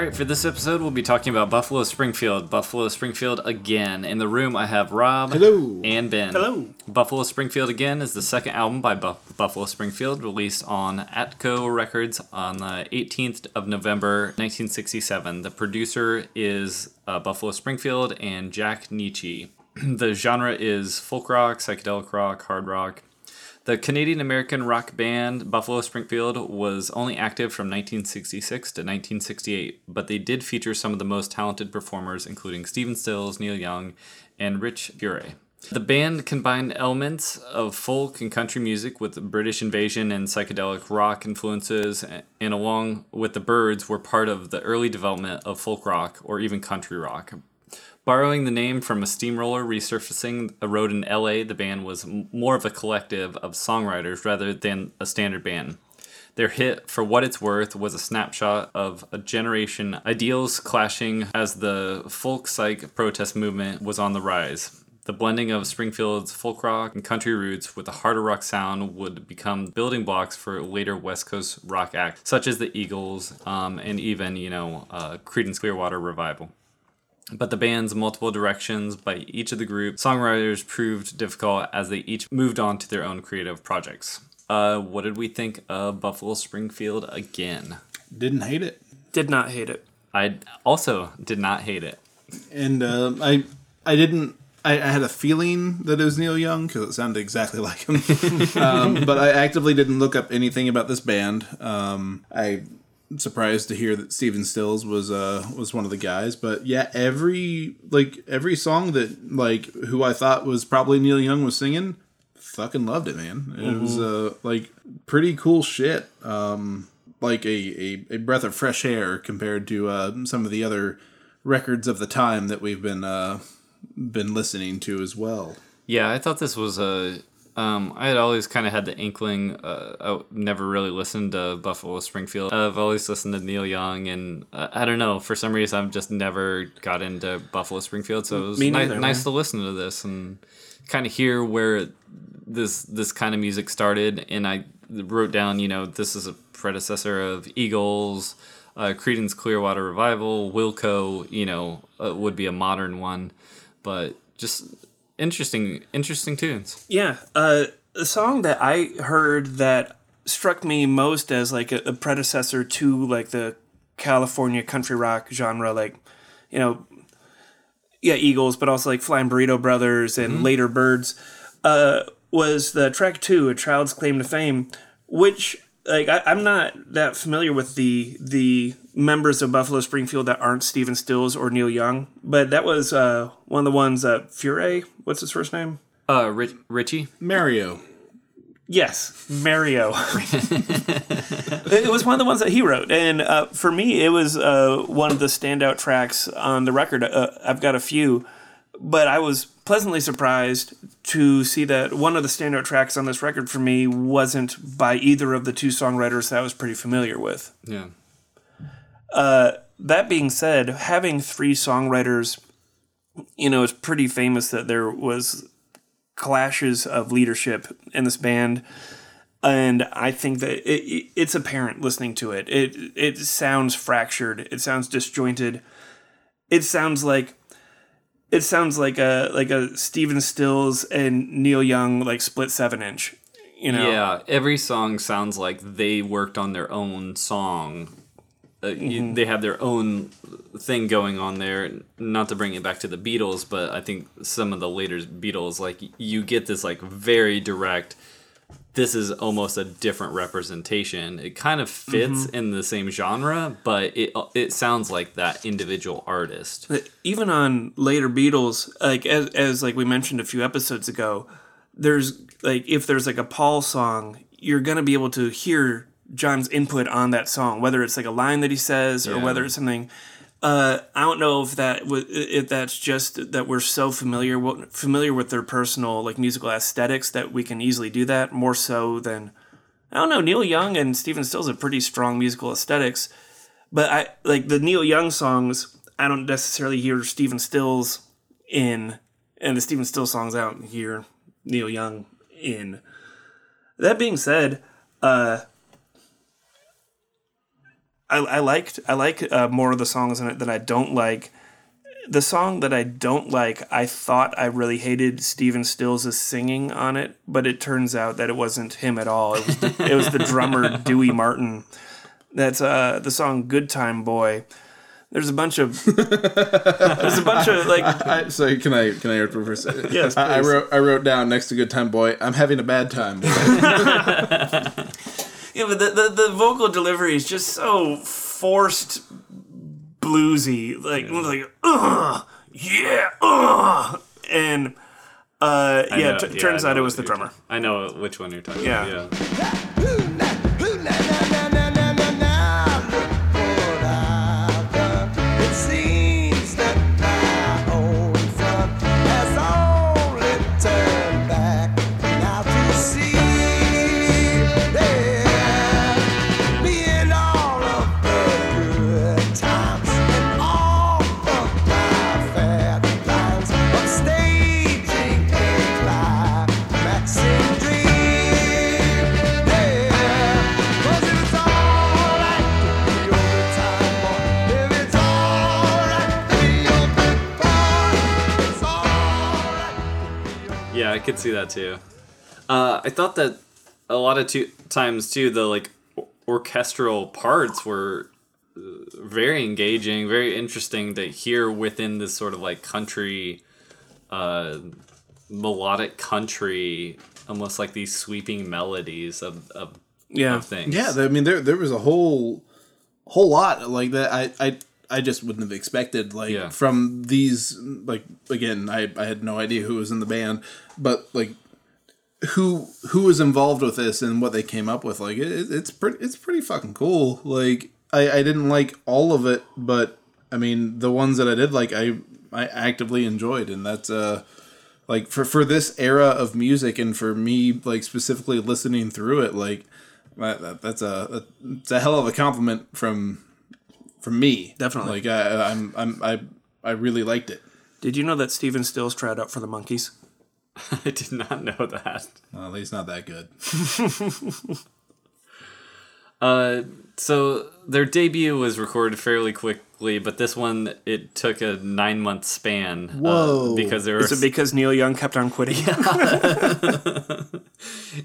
Right, for this episode, we'll be talking about Buffalo Springfield. Buffalo Springfield again. In the room, I have Rob Hello. and Ben. Hello. Buffalo Springfield again is the second album by Bu- Buffalo Springfield, released on Atco Records on the 18th of November, 1967. The producer is uh, Buffalo Springfield and Jack Nitzsche. the genre is folk rock, psychedelic rock, hard rock. The Canadian American rock band Buffalo Springfield was only active from 1966 to 1968, but they did feature some of the most talented performers, including Stephen Stills, Neil Young, and Richie Furay. The band combined elements of folk and country music with British invasion and psychedelic rock influences, and along with the Byrds, were part of the early development of folk rock or even country rock. Borrowing the name from a steamroller resurfacing a road in LA, the band was more of a collective of songwriters rather than a standard band. Their hit, For What It's Worth, was a snapshot of a generation ideals clashing as the folk psych protest movement was on the rise. The blending of Springfield's folk rock and country roots with a harder rock sound would become building blocks for later West Coast rock acts, such as the Eagles um, and even, you know, uh, Creedence Clearwater Revival. But the band's multiple directions by each of the group songwriters proved difficult as they each moved on to their own creative projects. Uh, what did we think of Buffalo Springfield again? Didn't hate it, Did not hate it. I also did not hate it. and uh, I I didn't. I, I had a feeling that it was Neil Young because it sounded exactly like him. um, but I actively didn't look up anything about this band. Um, I surprised to hear that Stephen Stills was uh was one of the guys. But yeah, every like every song that like who I thought was probably Neil Young was singing, fucking loved it, man. It was uh like pretty cool shit. Um, like a, a, a breath of fresh air compared to uh, some of the other records of the time that we've been uh, been listening to as well. Yeah, I thought this was a. Um, I had always kind of had the inkling. Uh, I never really listened to Buffalo Springfield. I've always listened to Neil Young, and uh, I don't know for some reason I've just never got into Buffalo Springfield. So it was ni- neither, nice man. to listen to this and kind of hear where this this kind of music started. And I wrote down, you know, this is a predecessor of Eagles, uh, Creedence Clearwater Revival, Wilco. You know, uh, would be a modern one, but just interesting, interesting tunes. Yeah. Uh, a song that I heard that struck me most as like a, a predecessor to like the California country rock genre, like, you know, yeah, Eagles, but also like Flying Burrito Brothers and later Byrds, uh, was the track two, A Child's Claim to Fame, which like I, I'm not that familiar with the the members of Buffalo Springfield that aren't Stephen Stills or Neil Young, but that was uh, one of the ones uh, Furay, what's his first name? Uh, Rich, Richie. Mario, Yes, Mario. it was one of the ones that he wrote, and uh, for me, it was uh, one of the standout tracks on the record. Uh, I've got a few, but I was pleasantly surprised to see that one of the standout tracks on this record for me wasn't by either of the two songwriters that I was pretty familiar with. Yeah. Uh, that being said, having three songwriters, you know, it's pretty famous that there was clashes of leadership in this band and I think that it, it's apparent listening to it. It it sounds fractured. It sounds disjointed. It sounds like it sounds like a like a Stephen Stills and Neil Young like split seven inch. You know, Yeah, every song sounds like they worked on their own song uh, you, they have their own thing going on there. Not to bring it back to the Beatles, but I think some of the later Beatles, like you get this like very direct. This is almost a different representation. It kind of fits in the same genre, but it it sounds like that individual artist. But even on later Beatles, like as, as like we mentioned a few episodes ago, there's like if there's like a Paul song, you're gonna be able to hear John's input on that song, whether it's like a line that he says or Yeah. whether it's something. Uh, I don't know if that if that's just that we're so familiar familiar with their personal like musical aesthetics that we can easily do that more so than I don't know. Neil Young and Stephen Stills have pretty strong musical aesthetics, but I like the Neil Young songs. I don't necessarily hear Stephen Stills in, and the Stephen Stills songs I don't hear Neil Young in. That being said, uh, I, I liked I like uh, more of the songs in it than I don't like. The song that I don't like, I thought I really hated Stephen Stills' singing on it, but it turns out that it wasn't him at all. It was the, it was the drummer Dewey Martin. That's uh, the song "Good Time Boy." There's a bunch of there's a bunch of like I, so can I can I interrupt for a second? Yes, I, I wrote I wrote down next to "Good Time Boy." I'm having a bad time. Yeah, but the, the, the vocal delivery is just so forced bluesy. Like, like, ugh, yeah, ugh. And, uh, yeah, know- t- turns out it was the drummer. I know which one you're talking Yeah. about. Yeah. See that too. Uh, I thought that a lot of two, times too, the like orchestral parts were uh, very engaging, very interesting to hear within this sort of like country, uh, melodic country, almost like these sweeping melodies of, of, Yeah. of things. yeah, I mean there there was a whole whole lot like that. I I I just wouldn't have expected like Yeah. from these like again I I had no idea who was in the band, but like who who was involved with this and what they came up with like it, it's pretty it's pretty fucking cool like I, I didn't like all of it but i mean the ones that i did like i i actively enjoyed and that's uh like for for this era of music and for me like specifically listening through it like that, that, that's a it's a hell of a compliment from from me Definitely. like I, i'm i'm i i really liked it Did you know that Stephen Stills tried out for the Monkees? I did not know that. well, at least not that good Uh, so their debut was recorded fairly quickly, but this one it took a nine month span. uh, Whoa. because there Is it because Neil Young kept on quitting?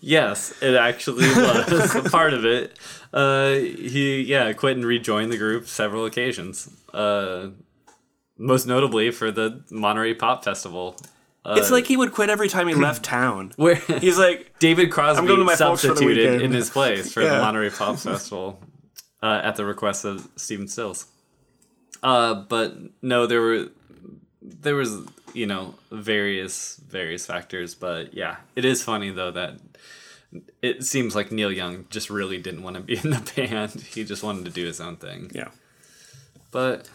yes, it actually was a part of it. Uh, he yeah quit and rejoined the group several occasions. Uh, most notably for the Monterey Pop Festival, it's like he would quit every time he left town. where He's like, David Crosby I'm going to my folks for the substituted in his place for Yeah. the Monterey Pop Festival uh, at the request of Stephen Stills. Uh, but no, there were there was you know various various factors, but yeah, it is funny though that it seems like Neil Young just really didn't want to be in the band. He just wanted to do his own thing. yeah. But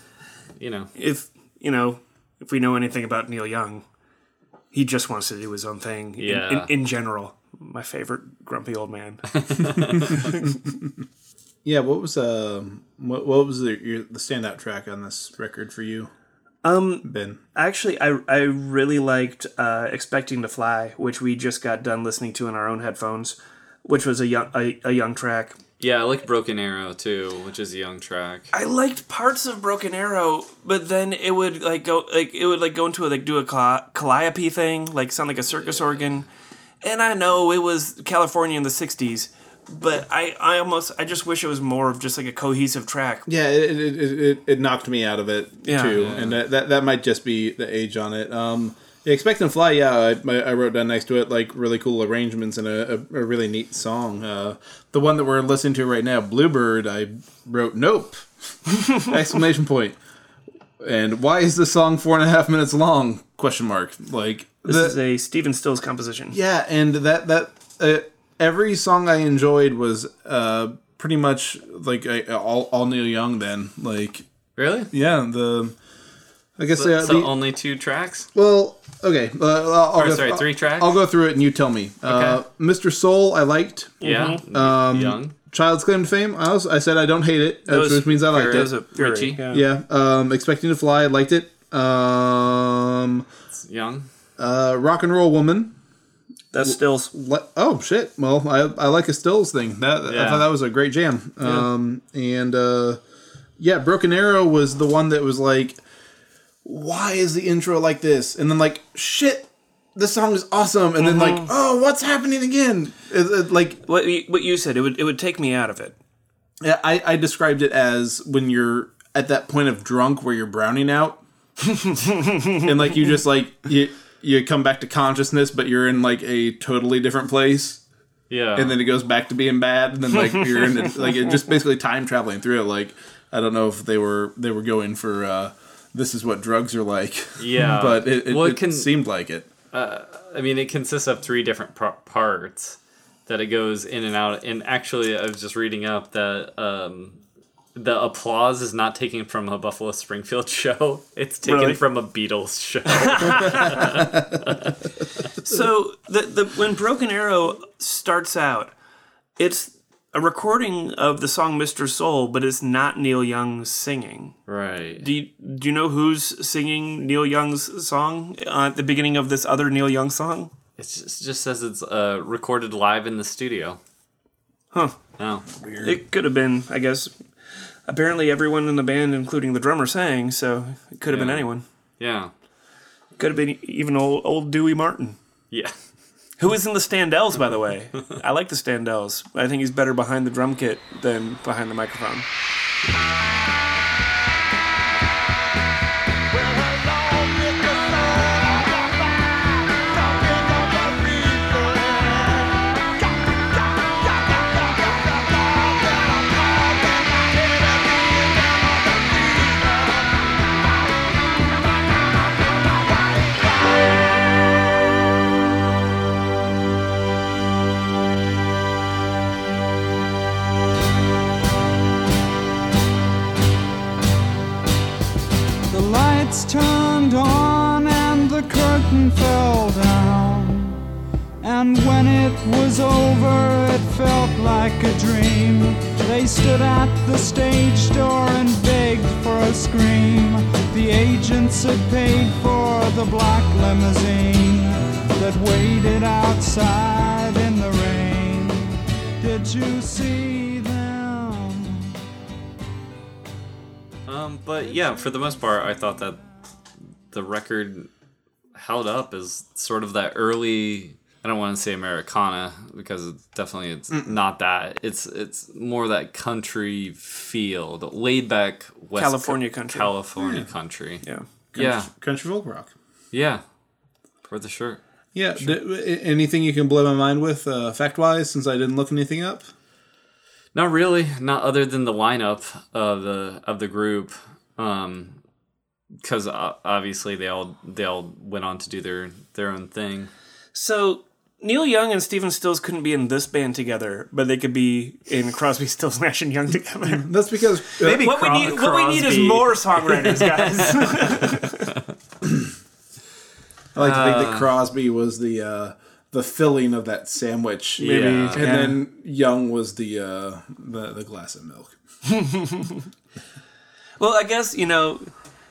you know, If, you know, if we know anything about Neil Young, he just wants to do his own thing. in- Yeah. In, in, general, my favorite grumpy old man. Yeah, what was um what what was the your, the standout track on this record for you, Um, Ben? Actually, I I really liked uh, "Expecting to Fly," which we just got done listening to in our own headphones, which was a young a, a young track. yeah, I like Broken Arrow too, which is a young track. I liked parts of Broken Arrow, but then it would like go like it would like go into a, like do a call- calliope thing, like sound like a circus organ. And I know it was California in the '60s, but I, I almost I just wish it was more of just like a cohesive track. Yeah, it it, it, it, it knocked me out of it Yeah. too, Yeah. and that, that that might just be the age on it. Um, yeah, Expect and Fly, yeah, I, I wrote down next to it like really cool arrangements and a, a, a really neat song. Uh, the one that we're listening to right now, Bluebird, I wrote Nope! Exclamation point. And why is the song four and a half minutes long? Question mark. Like This the- is a Stephen Stills composition. yeah, and that that uh, every song I enjoyed was uh, pretty much like uh, all all Neil Young. Then like Really? yeah, the I guess uh, so the- only two tracks? well okay. Uh, I'll, Or, go, sorry, I'll- three tracks? I'll go through it and you tell me. Uh, Mr. Soul, I liked. Yeah. Um, Young. Child's Claim to Fame. I also I said I don't hate it, That was- which means I liked it. Those are very, Richie. yeah. yeah. Um, Expecting to Fly, I liked it. Um, Young. uh, Rock and Roll Woman. That's Stills. Oh shit! Well, I I like a Stills thing. That I thought that was a great jam. Um, and uh, yeah, Broken Arrow was the one that was like, why is the intro like this? And then like, shit, this song is awesome. And then like, oh, what's happening again? It, it, like, What you, what you said, it would it would take me out of it. yeah, I I described it as when you're at that point of drunk where you're browning out, and like you just like you you come back to consciousness, but you're in like a totally different place. Yeah. and then it goes back to being bad, and then like you're in it, like it just basically time traveling through it. Like I don't know if they were they were going for uh, this is what drugs are like. Yeah. but it, it, Well, it it can- seemed like it. Uh, I mean, it consists of three different par- parts that it goes in and out. And actually, I was just reading up that um, the applause is not taken from a Buffalo Springfield show; it's taken Really? from a Beatles show. So the the when Broken Arrow starts out, it's a recording of the song Mr. Soul, but it's not Neil Young singing. right. Do you, do you know who's singing Neil Young's song uh, at the beginning of this other Neil Young song? It just, just says it's uh, recorded live in the studio. Huh. Oh, It could have been, I guess. Apparently, everyone in the band, including the drummer, sang, so it could have been anyone. yeah, Could have been even old, old Dewey Martin. yeah. Who is in the Standells, by the way? I like the Standells. I think he's better behind the drum kit than behind the microphone. Limousine that waited outside in the rain. Did you see them? Um, but yeah, for the most part, I thought that the record held up as sort of that early. I don't want to say Americana because it definitely it's not that. It's it's more that country feel, the laid back West California country. California country. Yeah. Yeah, Country folk rock. yeah, for the shirt. Yeah. d- a- anything you can blow my mind with uh, fact wise, since I didn't look anything up. Not really, not other than the lineup of the of the group, um, because obviously they all they all went on to do their their own thing. So Neil Young and Stephen Stills couldn't be in this band together, but they could be in Crosby, Stills, Nash and Young together. That's because uh, Maybe what we Cro- need, what we need is more songwriters, guys. I like to think that Crosby was the uh, the filling of that sandwich, Maybe, and yeah. then Young was the uh, the the glass of milk. well, I guess you know,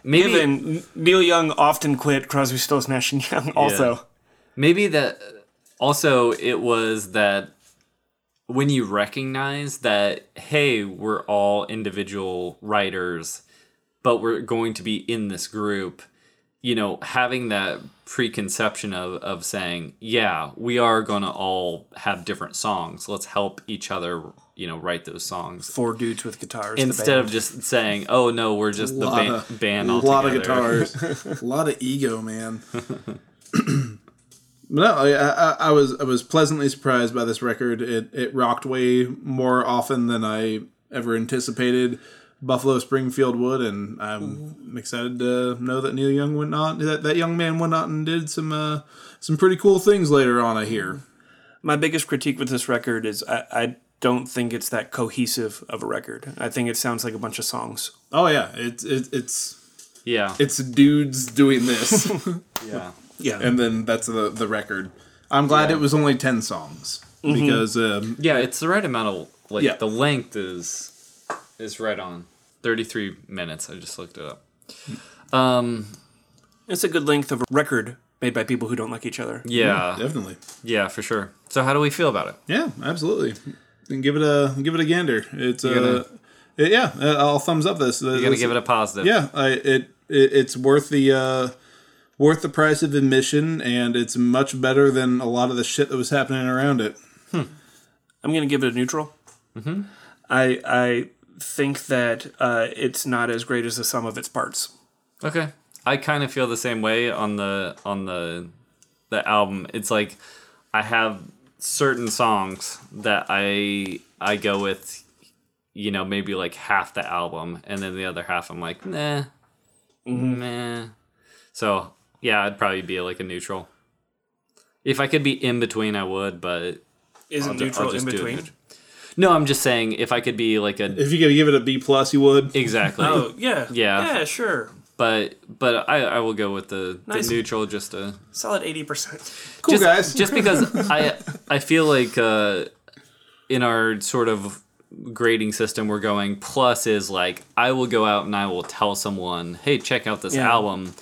Maybe given Neil Young often quit Crosby, Stills, Nash and Young. Also, maybe that also it was that when you recognize that hey we're all individual writers but we're going to be in this group you know, having that preconception of, of saying, yeah, we are going to all have different songs. Let's help each other, you know, write those songs. Four dudes with guitars. Instead of just saying, oh no, we're just the lot ba- of- band a lot of guitars, a lot of ego, man. No, I, I, I was I was pleasantly surprised by this record. It it rocked way more often than I ever anticipated. Buffalo Springfield would, and I'm excited to know that Neil Young went on that, that young man went out and did some uh, some pretty cool things later on. I hear. My biggest critique with this record is I, I don't think it's that cohesive of a record. I think it sounds like a bunch of songs. Oh yeah, it's it, it's Yeah. it's dudes doing this, yeah. Yeah. and then that's the the record. I'm glad it was only ten songs because um, Yeah, it's the right amount of like Yeah. the length is is right on. 33 minutes. I just looked it up. Um it's a good length of a record made by people who don't like each other. yeah. definitely. Yeah, for sure. So how do we feel about it? Yeah, absolutely. And give it a give it a gander. It's You're uh, gonna- it- yeah, uh, I'll thumbs up this. You're going to give it a positive. yeah. I, it, it it's worth the uh, worth the price of admission, and it's much better than a lot of the shit that was happening around it. I'm going to give it a neutral. Mm-hmm. I I think that uh, it's not as great as the sum of its parts. Okay. I kind of feel the same way on the on the the album. It's like I have certain songs that I I go with you know, maybe like half the album and then the other half I'm like, nah. Nah. So, yeah, I'd probably be like a neutral. If I could be in between, I would, but Isn't I'll ju- neutral I'll just in between? Neutral. No, I'm just saying if I could be like a If you could give it a B plus, you would. exactly. Oh yeah, Yeah. yeah, sure. But but I I will go with the, Nice. the neutral just to Solid eighty percent. Cool just, guys. just because I I feel like uh, in our sort of grading system we're going plus is like I will go out and I will tell someone hey check out this Yeah. album.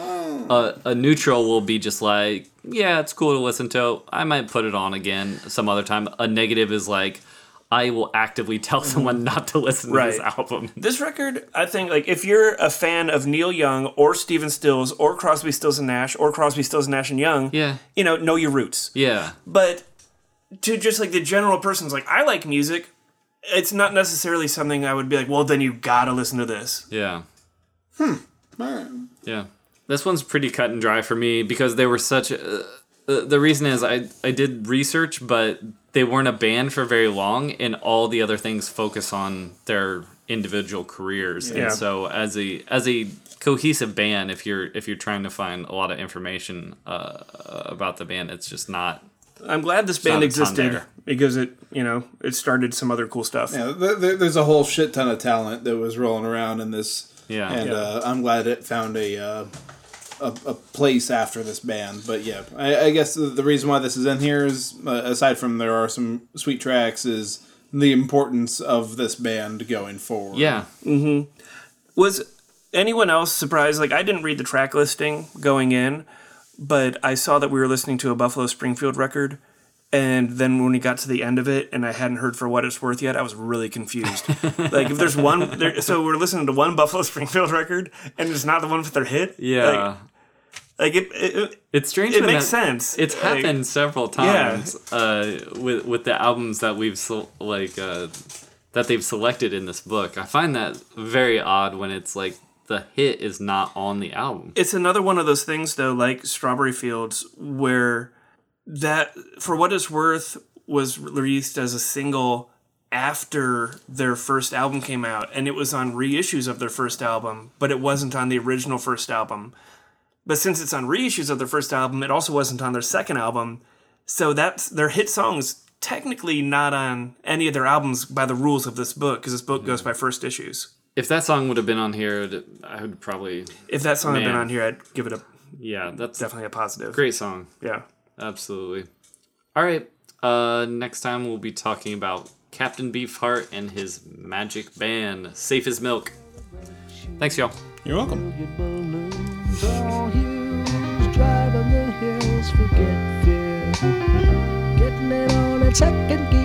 Uh, a neutral will be just like yeah it's cool to listen to. I might put it on again some other time. A negative is like I will actively tell someone not to listen to this album. This record, I think, like if you're a fan of Neil Young or Stephen Stills or Crosby, Stills and Nash or Crosby, Stills and Nash and Young, Yeah. you know, know your roots. Yeah. But to just like the general person's like, I like music. It's not necessarily something I would be like, well, then you gotta listen to this. Yeah. Hmm. Yeah. This one's pretty cut and dry for me because they were such. Uh, uh, the reason is I I did research, but they weren't a band for very long, and all the other things focus on their individual careers. Yeah. And so as a as a cohesive band, if you're if you're trying to find a lot of information uh, about the band, it's just not. I'm glad this band existed because it, you know, it started some other cool stuff. Yeah, th- th- there's a whole shit ton of talent that was rolling around in this. Yeah. and Yeah. Uh, I'm glad it found a, uh, a a place after this band. But yeah, I, I guess the, the reason why this is in here is, uh, aside from there are some sweet tracks, is the importance of this band going forward. Yeah. Mm-hmm. Was anyone else surprised? Like, I didn't read the track listing going in, but I saw that we were listening to a Buffalo Springfield record. And then when we got to the end of it and I hadn't heard For What It's Worth yet, I was really confused. like, if there's one, there, so we're listening to one Buffalo Springfield record and it's not the one with their hit. Yeah. Like, like it, it, it's strange. it makes that- sense. It's Like, happened several times uh, with with the albums that we've se- like uh, that they've selected in this book. I find that very odd when it's like the hit is not on the album. it's another one of those things though like strawberry fields where that for what it's worth was released as a single after their first album came out and it was on reissues of their first album but it wasn't on the original first album but since it's on reissues of their first album it also wasn't on their second album so that's their hit songs technically not on any of their albums by the rules of this book because this book goes by first issues If that song would have been on here, I would probably if that song had been on here i'd give it a yeah. That's definitely a positive great song. yeah Absolutely. All right. Uh, next time we'll be talking about Captain Beefheart and his magic band, Safe as Milk. Thanks, y'all. you're welcome. Balloons, all hues, driving the hills, forget fear. Getting it on in second gear.